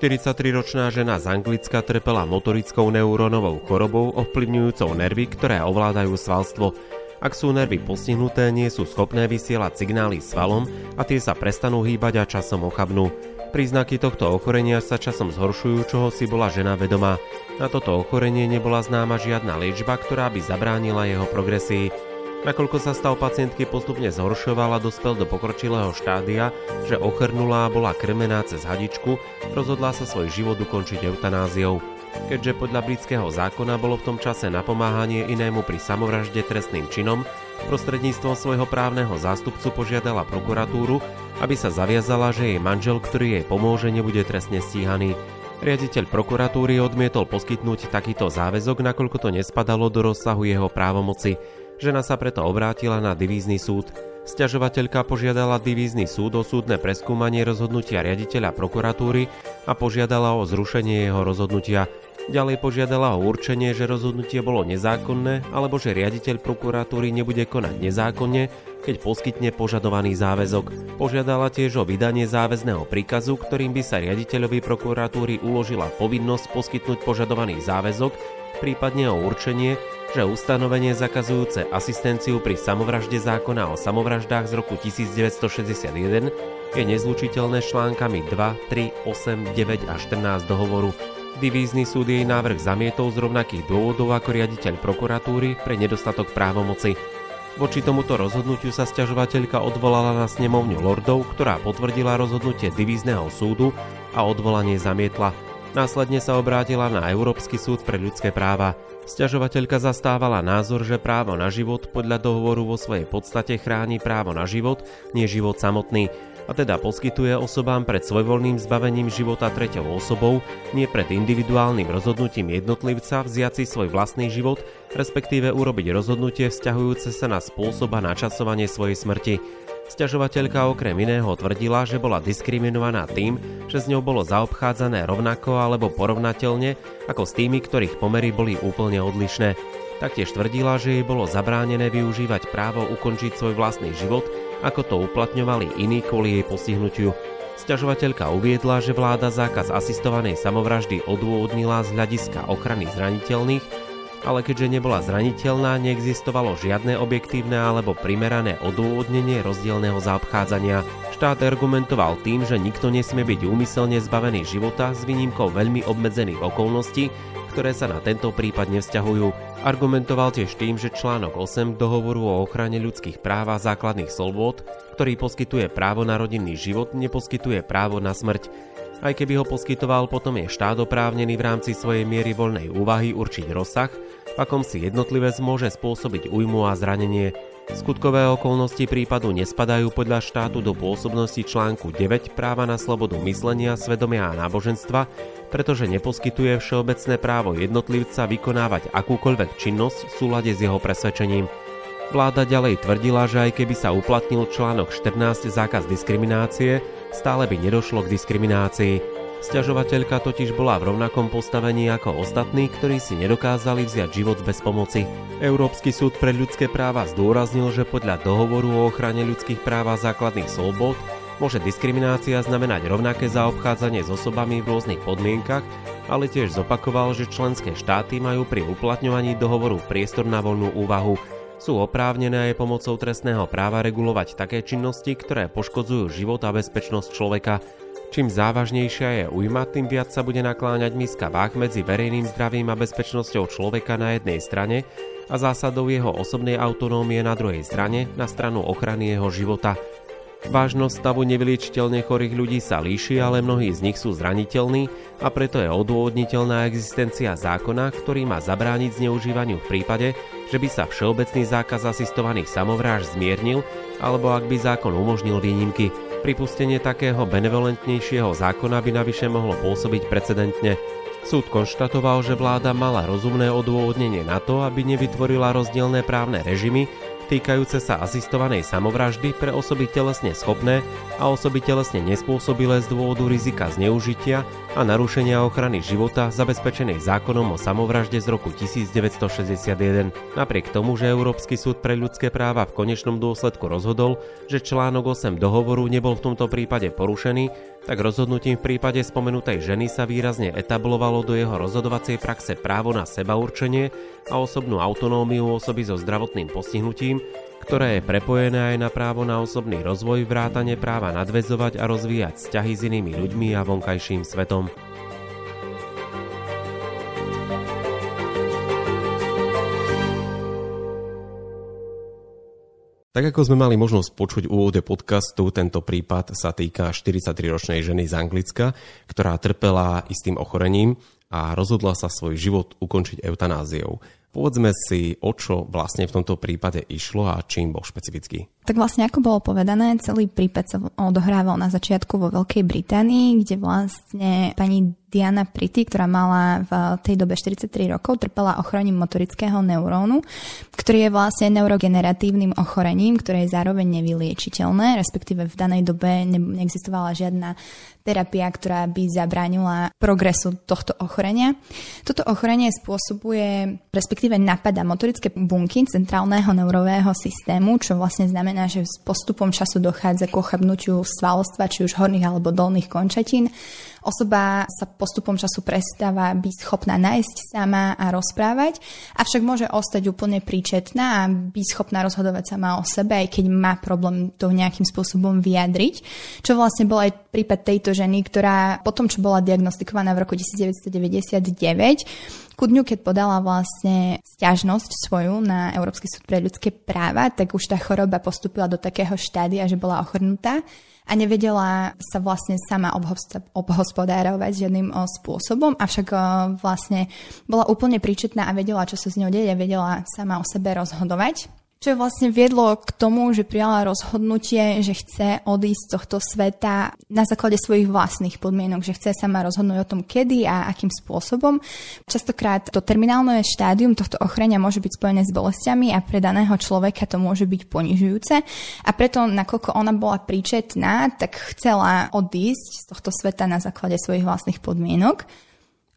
43-ročná žena z Anglicka trpela motorickou neurónovou chorobou ovplyvňujúcou nervy, ktoré ovládajú svalstvo. Ak sú nervy postihnuté, nie sú schopné vysielať signály svalom a tie sa prestanú hýbať a časom ochabnú. Príznaky tohto ochorenia sa časom zhoršujú, čoho si bola žena vedomá. Na toto ochorenie nebola známa žiadna liečba, ktorá by zabránila jeho progresii. Nakoľko sa stav pacientky postupne zhoršoval a dospel do pokročilého štádia, že ochrnulá bola krmená cez hadičku, rozhodla sa svoj život ukončiť eutanáziou. Keďže podľa britského zákona bolo v tom čase napomáhanie inému pri samovražde trestným činom, prostredníctvom svojho právneho zástupcu požiadala prokuratúru, aby sa zaviazala, že jej manžel, ktorý jej pomôže, nebude trestne stíhaný. Riaditeľ prokuratúry odmietol poskytnúť takýto záväzok, nakoľko to nespadalo do rozsahu jeho právomoci. Žena sa preto obrátila na divízny súd. Sťažovateľka požiadala divízny súd o súdne preskúmanie rozhodnutia riaditeľa prokuratúry a požiadala o zrušenie jeho rozhodnutia. Ďalej požiadala o určenie, že rozhodnutie bolo nezákonné alebo že riaditeľ prokuratúry nebude konať nezákonne, keď poskytne požadovaný záväzok. Požiadala tiež o vydanie záväzného príkazu, ktorým by sa riaditeľovi prokuratúry uložila povinnosť poskytnúť požadovaný záväzok, prípadne o určenie, že ustanovenie zakazujúce asistenciu pri samovražde zákona o samovraždách z roku 1961 je nezlučiteľné s článkami 2, 3, 8, 9 a 14 dohovoru. Divízny súd jej návrh zamietol z rovnakých dôvodov ako riaditeľ prokuratúry pre nedostatok právomoci. Voči tomuto rozhodnutiu sa sťažovateľka odvolala na snemovňu lordov, ktorá potvrdila rozhodnutie divízneho súdu a odvolanie zamietla. Následne sa obrátila na Európsky súd pre ľudské práva. Sťažovateľka zastávala názor, že právo na život podľa dohovoru vo svojej podstate chráni právo na život, nie život samotný, a teda poskytuje osobám pred svojvoľným zbavením života treťou osobou, nie pred individuálnym rozhodnutím jednotlivca vziať si svoj vlastný život, respektíve urobiť rozhodnutie vzťahujúce sa na spôsob a načasovanie svojej smrti. Sťažovateľka okrem iného tvrdila, že bola diskriminovaná tým, že s ňou bolo zaobchádzané rovnako alebo porovnateľne ako s tými, ktorých pomery boli úplne odlišné. Taktiež tvrdila, že jej bolo zabránené využívať právo ukončiť svoj vlastný život, ako to uplatňovali iní kvôli jej postihnutiu. Sťažovateľka uviedla, že vláda zákaz asistovanej samovraždy odôvodnila z hľadiska ochrany zraniteľných ale keďže nebola zraniteľná, neexistovalo žiadne objektívne alebo primerané odôvodnenie rozdielného zaobchádzania. Štát argumentoval tým, že nikto nesmie byť úmyselne zbavený života s výnimkou veľmi obmedzených okolností, ktoré sa na tento prípad nevzťahujú. Argumentoval tiež tým, že článok 8 dohovoru o ochrane ľudských práv a základných slobôd, ktorý poskytuje právo na rodinný život, neposkytuje právo na smrť. Aj keby ho poskytoval, potom je štát oprávnený v rámci svojej miery voľnej úvahy určiť rozsah, v akom si jednotlivec môže spôsobiť újmu a zranenie. Skutkové okolnosti prípadu nespadajú podľa štátu do pôsobnosti článku 9 práva na slobodu myslenia, svedomia a náboženstva, pretože neposkytuje všeobecné právo jednotlivca vykonávať akúkoľvek činnosť v súlade s jeho presvedčením. Vláda ďalej tvrdila, že aj keby sa uplatnil článok 14 zákaz diskriminácie, stále by nedošlo k diskriminácii. Sťažovateľka totiž bola v rovnakom postavení ako ostatní, ktorí si nedokázali vziať život bez pomoci. Európsky súd pre ľudské práva zdôraznil, že podľa dohovoru o ochrane ľudských práv a základných slobod môže diskriminácia znamenať rovnaké zaobchádzanie s osobami v rôznych podmienkach, ale tiež zopakoval, že členské štáty majú pri uplatňovaní dohovoru priestor na voľnú úvahu sú oprávnené aj pomocou trestného práva regulovať také činnosti, ktoré poškodzujú život a bezpečnosť človeka. Čím závažnejšia je ujma, tým viac sa bude nakláňať miska váh medzi verejným zdravím a bezpečnosťou človeka na jednej strane a zásadou jeho osobnej autonómie na druhej strane, na stranu ochrany jeho života. Vážnosť stavu nevyliečiteľne chorých ľudí sa líši, ale mnohí z nich sú zraniteľní a preto je odôvodniteľná existencia zákona, ktorý má zabrániť zneužívaniu v prípade, že by sa všeobecný zákaz asistovaných samovráž zmiernil alebo ak by zákon umožnil výnimky. Pripustenie takého benevolentnejšieho zákona by navyše mohlo pôsobiť precedentne. Súd konštatoval, že vláda mala rozumné odôvodnenie na to, aby nevytvorila rozdielne právne režimy, týkajúce sa asistovanej samovraždy pre osoby telesne schopné a osoby telesne nespôsobilé z dôvodu rizika zneužitia a narušenia ochrany života zabezpečenej zákonom o samovražde z roku 1961. Napriek tomu, že Európsky súd pre ľudské práva v konečnom dôsledku rozhodol, že článok 8 dohovoru nebol v tomto prípade porušený, tak rozhodnutím v prípade spomenutej ženy sa výrazne etablovalo do jeho rozhodovacej praxe právo na seba určenie a osobnú autonómiu osoby so zdravotným postihnutím, ktoré je prepojené aj na právo na osobný rozvoj, vrátane práva nadvezovať a rozvíjať vzťahy s inými ľuďmi a vonkajším svetom. Tak ako sme mali možnosť počuť v úvode podcastu, tento prípad sa týka 43-ročnej ženy z Anglicka, ktorá trpela istým ochorením a rozhodla sa svoj život ukončiť eutanáziou. Povedzme si, o čo vlastne v tomto prípade išlo a čím bol špecifický. Tak vlastne ako bolo povedané, celý prípad sa odohrával na začiatku vo Veľkej Británii, kde vlastne pani Diana Pretty, ktorá mala v tej dobe 43 rokov, trpela ochorením motorického neurónu, ktorý je vlastne neurogeneratívnym ochorením, ktoré je zároveň nevyliečiteľné, respektíve v danej dobe ne- neexistovala žiadna terapia, ktorá by zabránila progresu tohto ochorenia. Toto ochorenie spôsobuje, respektíve napada motorické bunky centrálneho neurového systému, čo vlastne znamená, že s postupom času dochádza k ochabnutiu svalstva, či už horných alebo dolných končatín Osoba sa postupom času prestáva byť schopná nájsť sama a rozprávať, avšak môže ostať úplne príčetná a byť schopná rozhodovať sama o sebe, aj keď má problém to nejakým spôsobom vyjadriť. Čo vlastne bol aj prípad tejto ženy, ktorá potom, čo bola diagnostikovaná v roku 1999, ku dňu, keď podala vlastne stiažnosť svoju na Európsky súd pre ľudské práva, tak už tá choroba postupila do takého štádia, že bola ochrnutá a nevedela sa vlastne sama obhospodárovať žiadnym spôsobom, avšak vlastne bola úplne príčetná a vedela, čo sa s ňou deje, vedela sama o sebe rozhodovať čo vlastne viedlo k tomu, že prijala rozhodnutie, že chce odísť z tohto sveta na základe svojich vlastných podmienok, že chce sama rozhodnúť o tom, kedy a akým spôsobom. Častokrát to terminálne štádium tohto ochrania môže byť spojené s bolestiami a pre daného človeka to môže byť ponižujúce. A preto, nakoľko ona bola príčetná, tak chcela odísť z tohto sveta na základe svojich vlastných podmienok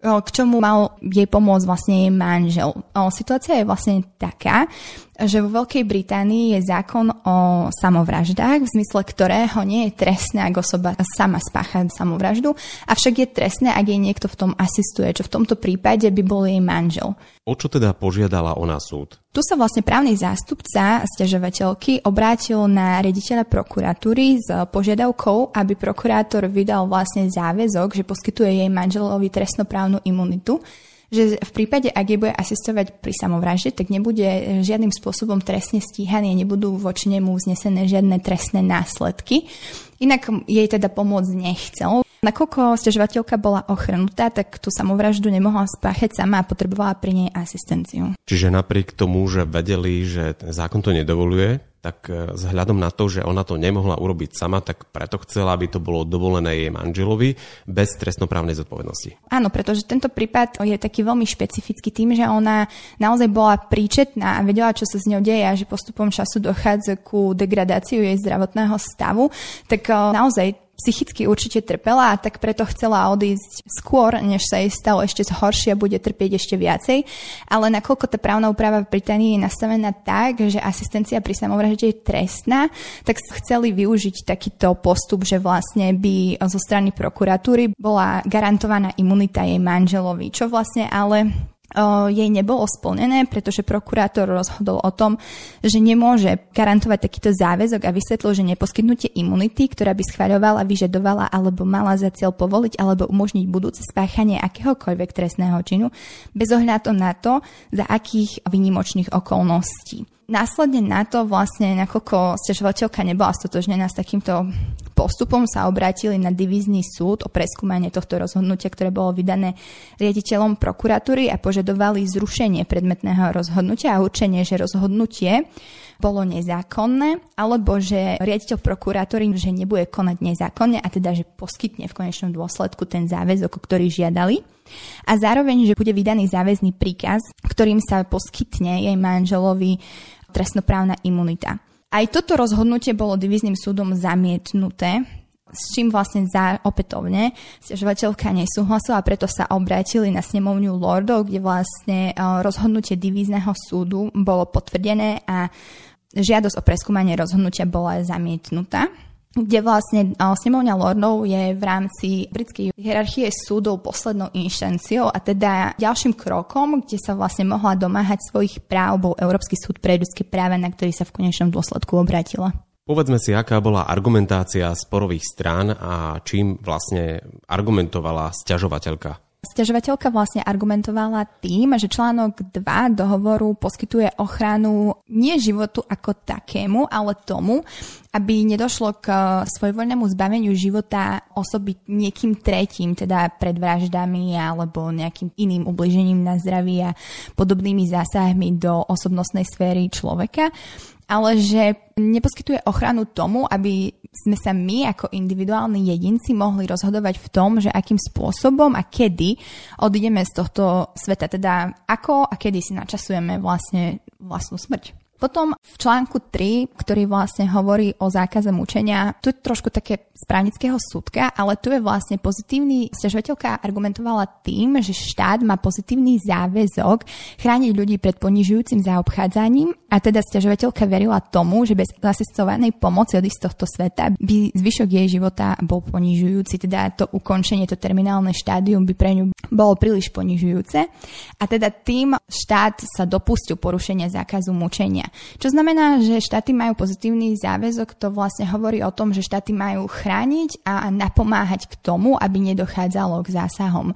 k čomu mal jej pomôcť vlastne jej manžel. Situácia je vlastne taká, že vo Veľkej Británii je zákon o samovraždách, v zmysle ktorého nie je trestné, ak osoba sama spácha samovraždu, avšak je trestné, ak jej niekto v tom asistuje, čo v tomto prípade by bol jej manžel. O čo teda požiadala ona súd? Tu sa vlastne právny zástupca stiažovateľky obrátil na rediteľa prokuratúry s požiadavkou, aby prokurátor vydal vlastne záväzok, že poskytuje jej manželovi trestnoprávnu imunitu že v prípade, ak jej bude asistovať pri samovražde, tak nebude žiadnym spôsobom trestne stíhaný nebudú voči nemu uznesené žiadne trestné následky. Inak jej teda pomôcť nechcel. Nakoľko stiažovateľka bola ochrnutá, tak tú samovraždu nemohla spáchať sama a potrebovala pri nej asistenciu. Čiže napriek tomu, že vedeli, že zákon to nedovoluje, tak e, vzhľadom na to, že ona to nemohla urobiť sama, tak preto chcela, aby to bolo dovolené jej manželovi bez trestnoprávnej zodpovednosti. Áno, pretože tento prípad je taký veľmi špecifický tým, že ona naozaj bola príčetná a vedela, čo sa s ňou deje a že postupom času dochádza ku degradáciu jej zdravotného stavu, tak e, naozaj psychicky určite trpela tak preto chcela odísť skôr, než sa jej stalo ešte zhoršie a bude trpieť ešte viacej. Ale nakoľko tá právna úprava v Británii je nastavená tak, že asistencia pri samovražde je trestná, tak chceli využiť takýto postup, že vlastne by zo strany prokuratúry bola garantovaná imunita jej manželovi, čo vlastne ale jej nebolo splnené, pretože prokurátor rozhodol o tom, že nemôže garantovať takýto záväzok a vysvetlil, že neposkytnutie imunity, ktorá by schváľovala, vyžadovala alebo mala za cieľ povoliť alebo umožniť budúce spáchanie akéhokoľvek trestného činu, bez ohľadu na to, za akých vynimočných okolností. Následne na to vlastne, nakoľko stiažovateľka nebola stotožnená s takýmto postupom, sa obrátili na divízny súd o preskúmanie tohto rozhodnutia, ktoré bolo vydané riaditeľom prokuratúry a požadovali zrušenie predmetného rozhodnutia a určenie, že rozhodnutie bolo nezákonné, alebo že riaditeľ prokurátory, že nebude konať nezákonne a teda, že poskytne v konečnom dôsledku ten záväzok, ktorý žiadali. A zároveň, že bude vydaný záväzný príkaz, ktorým sa poskytne jej manželovi trestnoprávna imunita. Aj toto rozhodnutie bolo divíznym súdom zamietnuté, s čím vlastne za, opätovne stiažovateľka nesúhlasila a preto sa obrátili na snemovňu lordov, kde vlastne e, rozhodnutie divízneho súdu bolo potvrdené a žiadosť o preskúmanie rozhodnutia bola zamietnutá kde vlastne snemovňa lordov je v rámci britskej hierarchie súdov poslednou inštanciou a teda ďalším krokom, kde sa vlastne mohla domáhať svojich práv, bol Európsky súd pre ľudské práva, na ktorý sa v konečnom dôsledku obratila. Povedzme si, aká bola argumentácia sporových strán a čím vlastne argumentovala sťažovateľka. Sťažovateľka vlastne argumentovala tým, že článok 2 dohovoru poskytuje ochranu nie životu ako takému, ale tomu, aby nedošlo k svojvoľnému zbaveniu života osoby niekým tretím, teda pred vraždami alebo nejakým iným ubližením na zdraví a podobnými zásahmi do osobnostnej sféry človeka ale že neposkytuje ochranu tomu, aby sme sa my ako individuálni jedinci mohli rozhodovať v tom, že akým spôsobom a kedy odídeme z tohto sveta, teda ako a kedy si načasujeme vlastne vlastnú smrť. Potom v článku 3, ktorý vlastne hovorí o zákaze mučenia, tu je trošku také správnického súdka, ale tu je vlastne pozitívny, stiažovateľka argumentovala tým, že štát má pozitívny záväzok chrániť ľudí pred ponižujúcim zaobchádzaním a teda stiažovateľka verila tomu, že bez asistovanej pomoci odísť z tohto sveta by zvyšok jej života bol ponižujúci, teda to ukončenie, to terminálne štádium by pre ňu bolo príliš ponižujúce a teda tým štát sa dopustil porušenia zákazu mučenia. Čo znamená, že štáty majú pozitívny záväzok, to vlastne hovorí o tom, že štáty majú chrániť a napomáhať k tomu, aby nedochádzalo k zásahom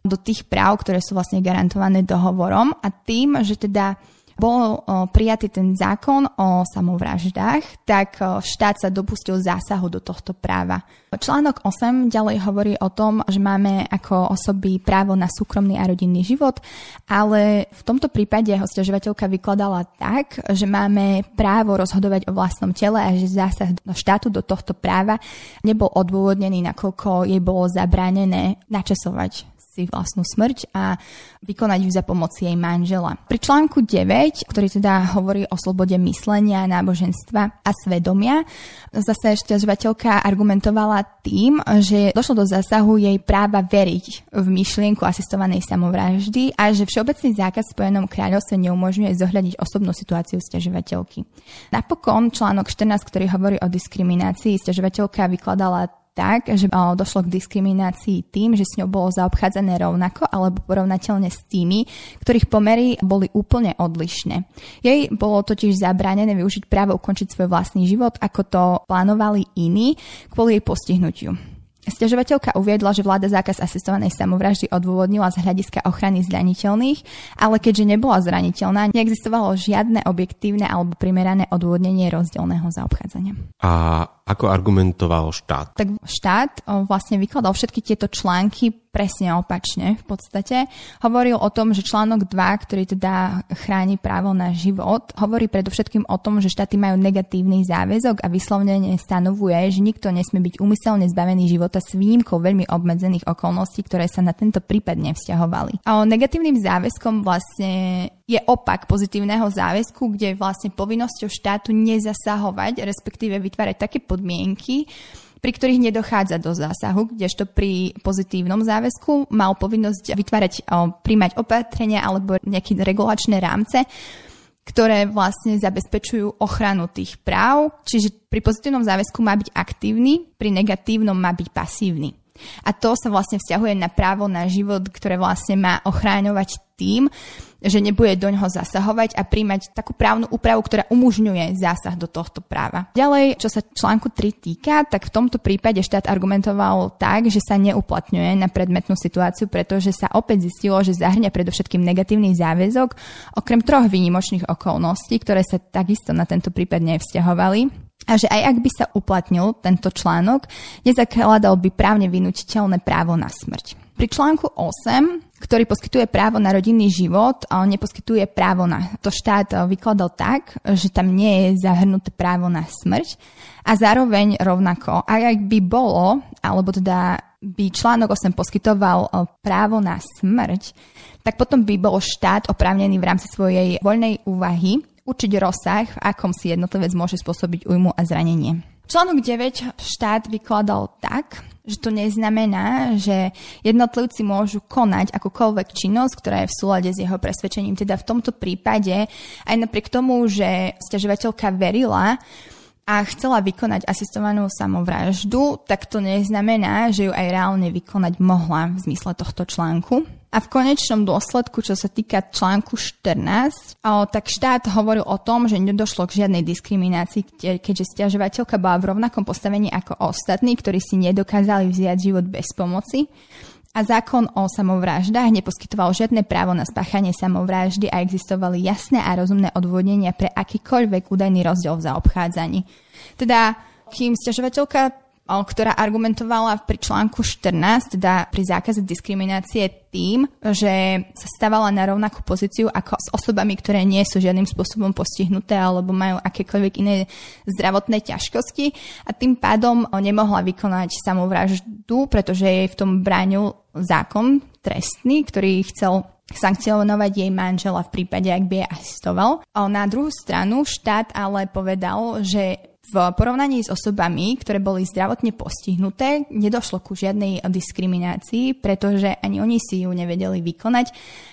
do tých práv, ktoré sú vlastne garantované dohovorom a tým, že teda bol prijatý ten zákon o samovraždách, tak štát sa dopustil zásahu do tohto práva. Článok 8 ďalej hovorí o tom, že máme ako osoby právo na súkromný a rodinný život, ale v tomto prípade ho stiažovateľka vykladala tak, že máme právo rozhodovať o vlastnom tele a že zásah štátu do tohto práva nebol odôvodnený, nakoľko jej bolo zabránené načasovať si vlastnú smrť a vykonať ju za pomoci jej manžela. Pri článku 9, ktorý teda hovorí o slobode myslenia, náboženstva a svedomia, zase šťažovateľka argumentovala tým, že došlo do zásahu jej práva veriť v myšlienku asistovanej samovraždy a že všeobecný zákaz v Spojenom kráľovstve neumožňuje zohľadiť osobnú situáciu sťažovateľky. Napokon článok 14, ktorý hovorí o diskriminácii, sťažovateľka vykladala tak, že došlo k diskriminácii tým, že s ňou bolo zaobchádzané rovnako alebo porovnateľne s tými, ktorých pomery boli úplne odlišné. Jej bolo totiž zabránené využiť právo ukončiť svoj vlastný život, ako to plánovali iní, kvôli jej postihnutiu. Sťažovateľka uviedla, že vláda zákaz asistovanej samovraždy odôvodnila z hľadiska ochrany zraniteľných, ale keďže nebola zraniteľná, neexistovalo žiadne objektívne alebo primerané odôvodnenie rozdielného zaobchádzania. A ako argumentoval štát? Tak štát vlastne vykladal všetky tieto články presne opačne v podstate. Hovoril o tom, že článok 2, ktorý teda chráni právo na život, hovorí predovšetkým o tom, že štáty majú negatívny záväzok a vyslovene stanovuje, že nikto nesmie byť úmyselne zbavený života s výnimkou veľmi obmedzených okolností, ktoré sa na tento prípad nevzťahovali. A o negatívnym záväzkom vlastne je opak pozitívneho záväzku, kde vlastne povinnosťou štátu nezasahovať, respektíve vytvárať také podmienky, pri ktorých nedochádza do zásahu, kdežto pri pozitívnom záväzku mal povinnosť vytvárať, príjmať opatrenia alebo nejaké regulačné rámce, ktoré vlastne zabezpečujú ochranu tých práv. Čiže pri pozitívnom záväzku má byť aktívny, pri negatívnom má byť pasívny. A to sa vlastne vzťahuje na právo na život, ktoré vlastne má ochráňovať tým, že nebude do ňoho zasahovať a príjmať takú právnu úpravu, ktorá umožňuje zásah do tohto práva. Ďalej, čo sa článku 3 týka, tak v tomto prípade štát argumentoval tak, že sa neuplatňuje na predmetnú situáciu, pretože sa opäť zistilo, že zahrňa predovšetkým negatívny záväzok, okrem troch výnimočných okolností, ktoré sa takisto na tento prípad nevzťahovali a že aj ak by sa uplatnil tento článok, nezakladal by právne vynutiteľné právo na smrť. Pri článku 8, ktorý poskytuje právo na rodinný život, neposkytuje právo na to štát vykladal tak, že tam nie je zahrnuté právo na smrť a zároveň rovnako, aj ak by bolo, alebo teda by článok 8 poskytoval právo na smrť, tak potom by bol štát oprávnený v rámci svojej voľnej úvahy určiť rozsah, v akom si jednotlivec môže spôsobiť újmu a zranenie. Článok 9 štát vykladal tak, že to neznamená, že jednotlivci môžu konať akúkoľvek činnosť, ktorá je v súlade s jeho presvedčením. Teda v tomto prípade, aj napriek tomu, že stiažovateľka verila, a chcela vykonať asistovanú samovraždu, tak to neznamená, že ju aj reálne vykonať mohla v zmysle tohto článku. A v konečnom dôsledku, čo sa týka článku 14, o, tak štát hovoril o tom, že nedošlo k žiadnej diskriminácii, keďže stiažovateľka bola v rovnakom postavení ako ostatní, ktorí si nedokázali vziať život bez pomoci. A zákon o samovraždách neposkytoval žiadne právo na spáchanie samovraždy a existovali jasné a rozumné odvodnenia pre akýkoľvek údajný rozdiel v zaobchádzaní. Teda, kým stiažovateľka ktorá argumentovala pri článku 14, teda pri zákaze diskriminácie tým, že sa stávala na rovnakú pozíciu ako s osobami, ktoré nie sú žiadnym spôsobom postihnuté alebo majú akékoľvek iné zdravotné ťažkosti a tým pádom nemohla vykonať samovraždu, pretože jej v tom bránil zákon trestný, ktorý chcel sankcionovať jej manžela v prípade, ak by jej asistoval. Na druhú stranu štát ale povedal, že v porovnaní s osobami, ktoré boli zdravotne postihnuté, nedošlo ku žiadnej diskriminácii, pretože ani oni si ju nevedeli vykonať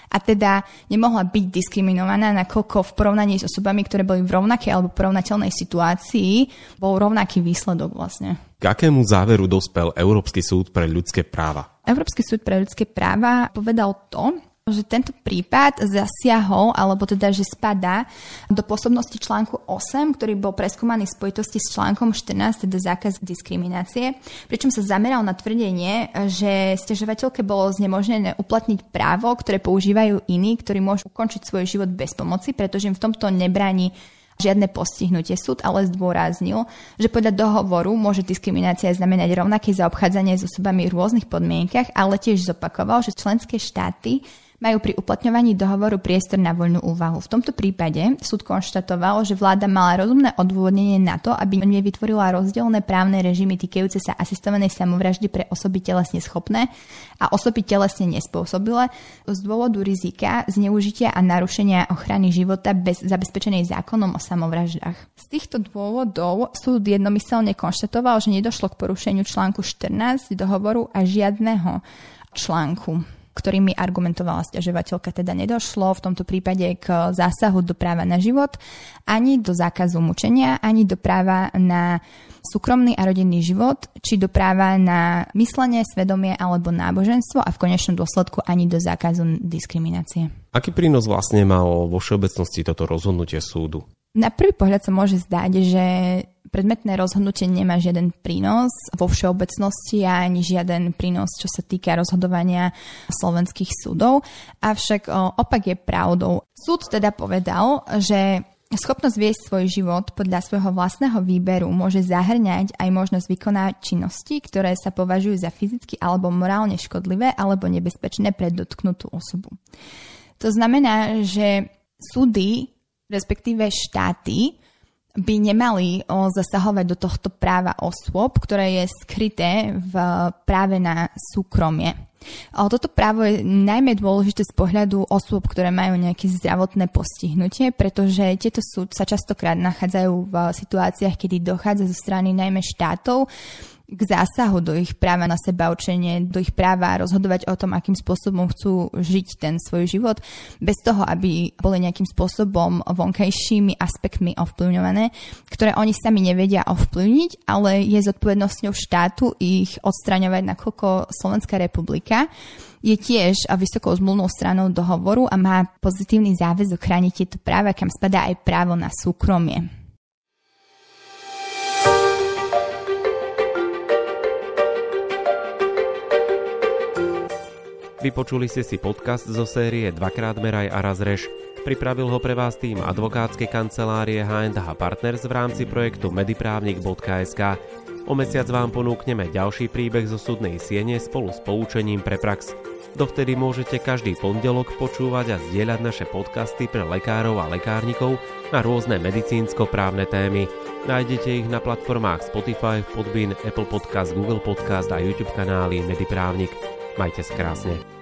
a teda nemohla byť diskriminovaná, nakoľko v porovnaní s osobami, ktoré boli v rovnakej alebo porovnateľnej situácii, bol rovnaký výsledok vlastne. K akému záveru dospel Európsky súd pre ľudské práva? Európsky súd pre ľudské práva povedal to, že tento prípad zasiahol, alebo teda, že spadá do pôsobnosti článku 8, ktorý bol preskúmaný v spojitosti s článkom 14, teda zákaz diskriminácie, pričom sa zameral na tvrdenie, že stežovateľke bolo znemožnené uplatniť právo, ktoré používajú iní, ktorí môžu ukončiť svoj život bez pomoci, pretože im v tomto nebráni žiadne postihnutie. Súd ale zdôraznil, že podľa dohovoru môže diskriminácia znamenať rovnaké zaobchádzanie s osobami v rôznych podmienkach, ale tiež zopakoval, že členské štáty majú pri uplatňovaní dohovoru priestor na voľnú úvahu. V tomto prípade súd konštatoval, že vláda mala rozumné odôvodnenie na to, aby nevytvorila rozdielne právne režimy týkajúce sa asistovanej samovraždy pre osoby telesne schopné a osoby telesne nespôsobile z dôvodu rizika, zneužitia a narušenia ochrany života bez zabezpečenej zákonom o samovraždách. Z týchto dôvodov súd jednomyselne konštatoval, že nedošlo k porušeniu článku 14 dohovoru a žiadneho článku ktorými argumentovala stiažovateľka, teda nedošlo v tomto prípade k zásahu do práva na život, ani do zákazu mučenia, ani do práva na súkromný a rodinný život, či do práva na myslenie, svedomie alebo náboženstvo a v konečnom dôsledku ani do zákazu diskriminácie. Aký prínos vlastne mal vo všeobecnosti toto rozhodnutie súdu? Na prvý pohľad sa môže zdať, že predmetné rozhodnutie nemá žiaden prínos vo všeobecnosti a ani žiaden prínos, čo sa týka rozhodovania slovenských súdov. Avšak opak je pravdou. Súd teda povedal, že Schopnosť viesť svoj život podľa svojho vlastného výberu môže zahrňať aj možnosť vykonať činnosti, ktoré sa považujú za fyzicky alebo morálne škodlivé alebo nebezpečné pre dotknutú osobu. To znamená, že súdy respektíve štáty by nemali zasahovať do tohto práva osôb, ktoré je skryté v práve na súkromie. Toto právo je najmä dôležité z pohľadu osôb, ktoré majú nejaké zdravotné postihnutie, pretože tieto sú, sa častokrát nachádzajú v situáciách, kedy dochádza zo strany najmä štátov k zásahu do ich práva na seba učenie, do ich práva rozhodovať o tom, akým spôsobom chcú žiť ten svoj život, bez toho, aby boli nejakým spôsobom vonkajšími aspektmi ovplyvňované, ktoré oni sami nevedia ovplyvniť, ale je zodpovednosťou štátu ich odstraňovať, nakoľko Slovenská republika je tiež vysokou zmluvnou stranou dohovoru a má pozitívny záväzok chrániť tieto práva, kam spadá aj právo na súkromie. Vypočuli ste si podcast zo série Dvakrát meraj a raz reš. Pripravil ho pre vás tým advokátskej kancelárie H&H Partners v rámci projektu mediprávnik.sk. O mesiac vám ponúkneme ďalší príbeh zo súdnej siene spolu s poučením pre prax. Dovtedy môžete každý pondelok počúvať a zdieľať naše podcasty pre lekárov a lekárnikov na rôzne medicínsko-právne témy. Nájdete ich na platformách Spotify, Podbean, Apple Podcast, Google Podcast a YouTube kanály Mediprávnik. Majte sa krásne.